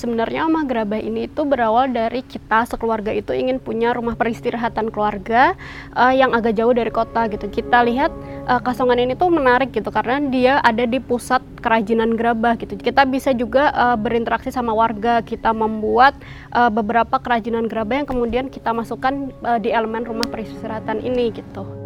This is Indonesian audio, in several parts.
Sebenarnya Omah Gerabah ini itu berawal dari kita sekeluarga itu ingin punya rumah peristirahatan keluarga uh, yang agak jauh dari kota gitu. Kita lihat uh, Kasongan ini tuh menarik gitu karena dia ada di pusat kerajinan gerabah gitu. Kita bisa juga uh, berinteraksi sama warga. Kita membuat uh, beberapa kerajinan gerabah yang kemudian kita masukkan uh, di elemen rumah peristirahatan ini gitu.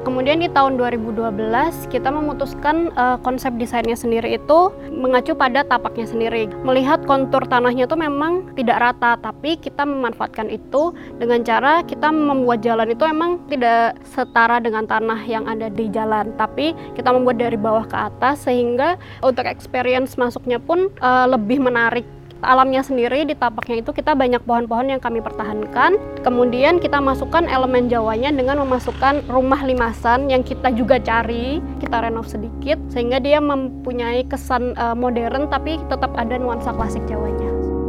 Kemudian di tahun 2012 kita memutuskan uh, konsep desainnya sendiri itu mengacu pada tapaknya sendiri. Melihat kontur tanahnya itu memang tidak rata, tapi kita memanfaatkan itu dengan cara kita membuat jalan itu emang tidak setara dengan tanah yang ada di jalan, tapi kita membuat dari bawah ke atas sehingga untuk experience masuknya pun uh, lebih menarik alamnya sendiri di tapaknya itu kita banyak pohon-pohon yang kami pertahankan. Kemudian kita masukkan elemen Jawanya dengan memasukkan rumah limasan yang kita juga cari kita renov sedikit sehingga dia mempunyai kesan uh, modern tapi tetap ada nuansa klasik Jawanya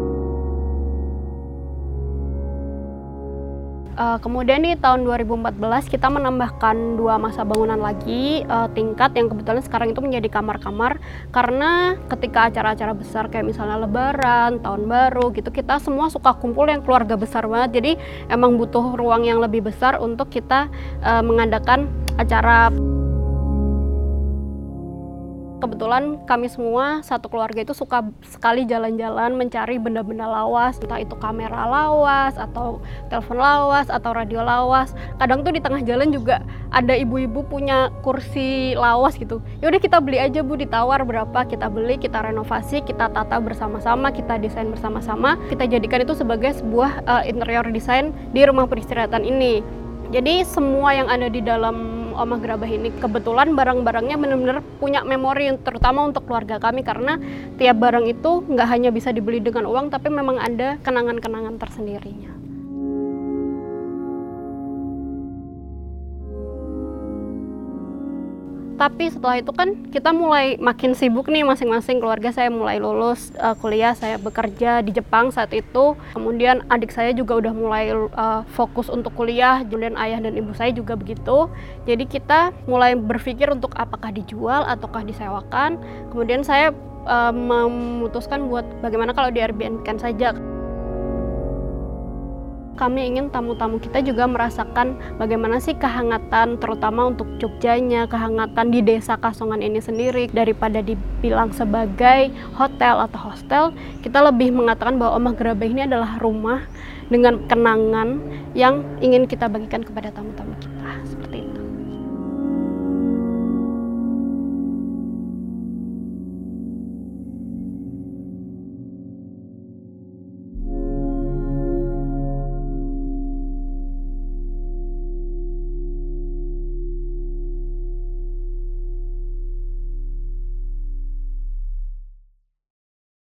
Uh, kemudian di tahun 2014 kita menambahkan dua masa bangunan lagi uh, tingkat yang kebetulan sekarang itu menjadi kamar-kamar. Karena ketika acara-acara besar kayak misalnya Lebaran, Tahun Baru gitu kita semua suka kumpul yang keluarga besar banget. Jadi emang butuh ruang yang lebih besar untuk kita uh, mengadakan acara kebetulan kami semua satu keluarga itu suka sekali jalan-jalan mencari benda-benda lawas. Entah itu kamera lawas atau telepon lawas atau radio lawas. Kadang tuh di tengah jalan juga ada ibu-ibu punya kursi lawas gitu. Yaudah kita beli aja bu. Ditawar berapa kita beli kita renovasi kita tata bersama-sama kita desain bersama-sama. Kita jadikan itu sebagai sebuah uh, interior desain di rumah peristirahatan ini. Jadi semua yang ada di dalam Omah Gerabah ini kebetulan barang-barangnya benar-benar punya memori terutama untuk keluarga kami karena tiap barang itu nggak hanya bisa dibeli dengan uang tapi memang ada kenangan-kenangan tersendirinya. Tapi setelah itu kan kita mulai makin sibuk nih masing-masing. Keluarga saya mulai lulus uh, kuliah saya bekerja di Jepang saat itu. Kemudian adik saya juga udah mulai uh, fokus untuk kuliah kemudian ayah dan ibu saya juga begitu. Jadi kita mulai berpikir untuk apakah dijual ataukah disewakan. Kemudian saya uh, memutuskan buat bagaimana kalau di Airbnb kan saja kami ingin tamu-tamu kita juga merasakan bagaimana sih kehangatan terutama untuk Jogjanya, kehangatan di desa Kasongan ini sendiri daripada dibilang sebagai hotel atau hostel, kita lebih mengatakan bahwa Omah Gerabah ini adalah rumah dengan kenangan yang ingin kita bagikan kepada tamu-tamu kita.